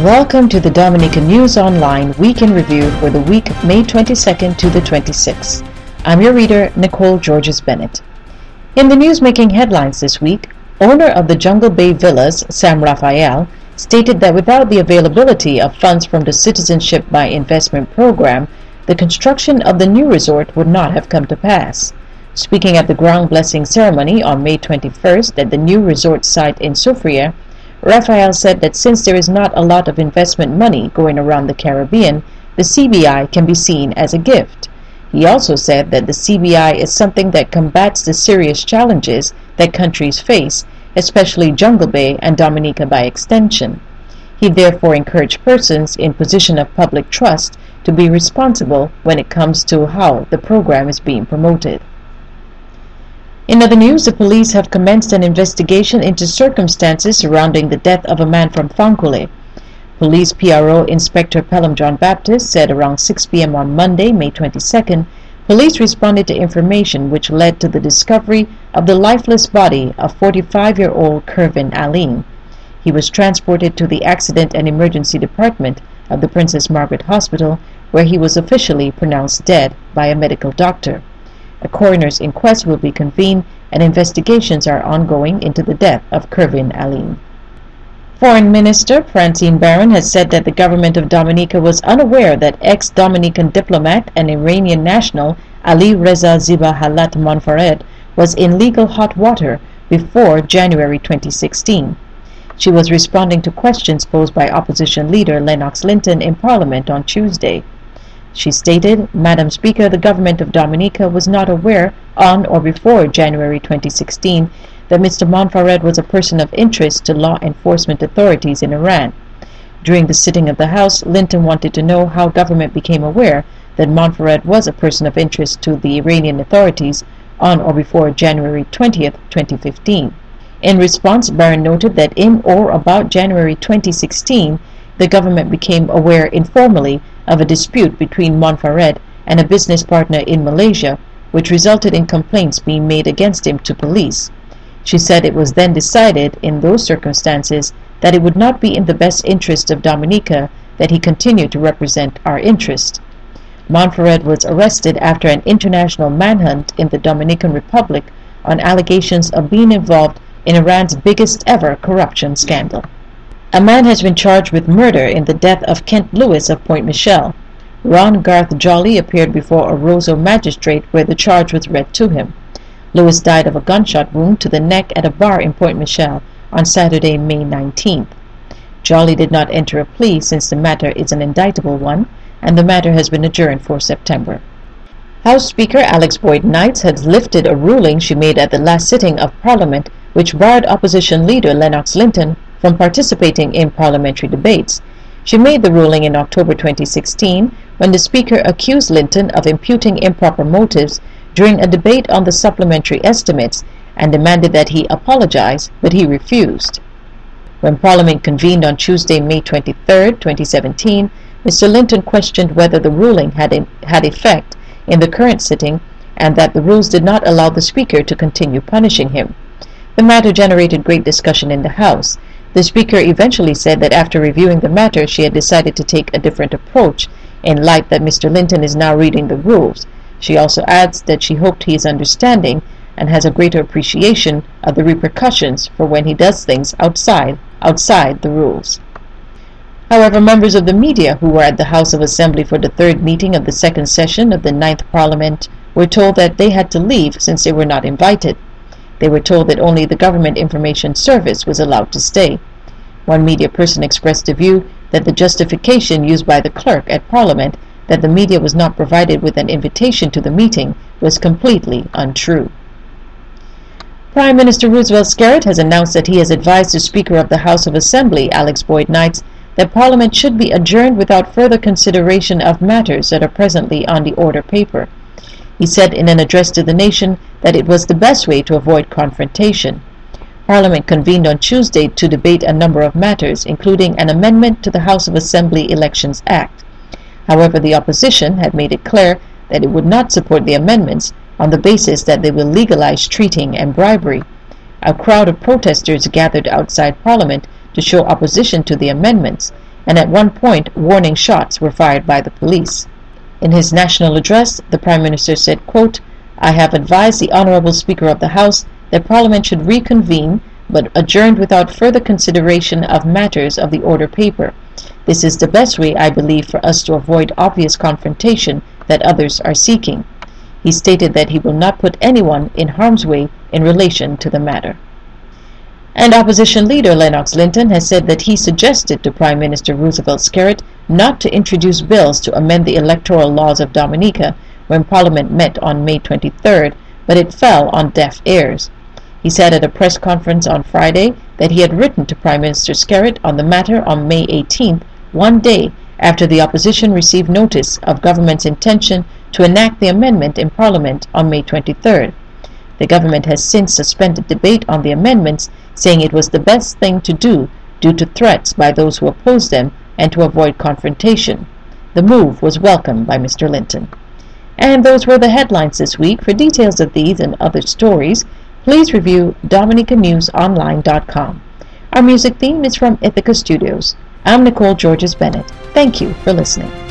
Welcome to the Dominica News Online Week in Review for the week May 22nd to the 26th. I'm your reader, Nicole Georges Bennett. In the newsmaking headlines this week, owner of the Jungle Bay Villas, Sam Raphael, stated that without the availability of funds from the Citizenship by Investment program, the construction of the new resort would not have come to pass. Speaking at the ground blessing ceremony on May 21st at the new resort site in Soufriere, Raphael said that since there is not a lot of investment money going around the Caribbean, the CBI can be seen as a gift. He also said that the CBI is something that combats the serious challenges that countries face, especially Jungle Bay and Dominica by extension. He therefore encouraged persons in position of public trust to be responsible when it comes to how the program is being promoted. In other news, the police have commenced an investigation into circumstances surrounding the death of a man from Fond Cole. Police PRO Inspector Pelham Jno Baptiste said around 6 p.m. on Monday, May 22nd, police responded to information which led to the discovery of the lifeless body of 45-year-old Kervin Aline. He was transported to the Accident and Emergency Department of the Princess Margaret Hospital, where he was officially pronounced dead by a medical doctor. A coroner's inquest will be convened and investigations are ongoing into the death of Kervin Aline. Foreign Minister Francine Baron has said that the government of Dominica was unaware that ex-Dominican diplomat and Iranian national Ali Reza Ziba Halat Monfared was in legal hot water before January 2016. She was responding to questions posed by opposition leader Lennox Linton in Parliament on Tuesday. She stated, Madam Speaker, the government of Dominica was not aware on or before January 2016 that Mr. Monfared was a person of interest to law enforcement authorities in Iran. During the sitting of the House, Linton wanted to know how government became aware that Monfared was a person of interest to the Iranian authorities on or before January 20, 2015. In response, Baron noted that in or about January 2016, the government became aware informally of a dispute between Monfared and a business partner in Malaysia, which resulted in complaints being made against him to police. She said it was then decided in those circumstances that it would not be in the best interest of Dominica that he continue to represent our interest. Monfared was arrested after an international manhunt in the Dominican Republic on allegations of being involved in Iran's biggest ever corruption scandal. A man has been charged with murder in the death of Kent Lewis of Pointe Michel. Ron Garth Jolly appeared before a Roseau magistrate where the charge was read to him. Lewis died of a gunshot wound to the neck at a bar in Pointe Michel on Saturday, May 19th. Jolly did not enter a plea since the matter is an indictable one, and the matter has been adjourned for September. House Speaker Alix Boyd Knights has lifted a ruling she made at the last sitting of Parliament which barred opposition leader Lennox Linton from participating in parliamentary debates. She made the ruling in October 2016 when the Speaker accused Linton of imputing improper motives during a debate on the supplementary estimates and demanded that he apologize, but he refused. When Parliament convened on Tuesday, May 23, 2017, Mr. Linton questioned whether the ruling had, in, had effect in the current sitting and that the rules did not allow the Speaker to continue punishing him. The matter generated great discussion in the House, the Speaker eventually said that after reviewing the matter, she had decided to take a different approach in light that Mr. Linton is now reading the rules. She also adds that she hoped he is understanding and has a greater appreciation of the repercussions for when he does things outside outside the rules. However, members of the media who were at the House of Assembly for the third meeting of the second session of the Ninth Parliament were told that they had to leave since they were not invited. They were told that only the Government Information Service was allowed to stay. One media person expressed the view that the justification used by the clerk at Parliament that the media was not provided with an invitation to the meeting was completely untrue. Prime Minister Roosevelt Skerrit has announced that he has advised the Speaker of the House of Assembly, Alix Boyd Knights, that Parliament should be adjourned without further consideration of matters that are presently on the order paper. He said in an address to the nation that it was the best way to avoid confrontation. Parliament convened on Tuesday to debate a number of matters, including an amendment to the House of Assembly Elections Act. However, the opposition had made it clear that it would not support the amendments on the basis that they will legalize treating and bribery. A crowd of protesters gathered outside Parliament to show opposition to the amendments, and at one point warning shots were fired by the police. In his national address, the Prime Minister said, quote, I have advised the Honourable Speaker of the House that Parliament should reconvene, but adjourned without further consideration of matters of the order paper. This is the best way, I believe, for us to avoid obvious confrontation that others are seeking. He stated that he will not put anyone in harm's way in relation to the matter. And opposition leader Lennox Linton has said that he suggested to Prime Minister Roosevelt Skerrit not to introduce bills to amend the electoral laws of Dominica when Parliament met on May 23rd, but it fell on deaf ears. He said at a press conference on Friday that he had written to Prime Minister Skerrit on the matter on May 18th, one day after the opposition received notice of government's intention to enact the amendment in Parliament on May 23rd. The government has since suspended debate on the amendments, saying it was the best thing to do due to threats by those who opposed them and to avoid confrontation. The move was welcomed by Mr. Linton. And those were the headlines this week. For details of these and other stories, please review DominicaNewsOnline.com. Our music theme is from Ithaca Studios. I'm Nicole Georges Bennett. Thank you for listening.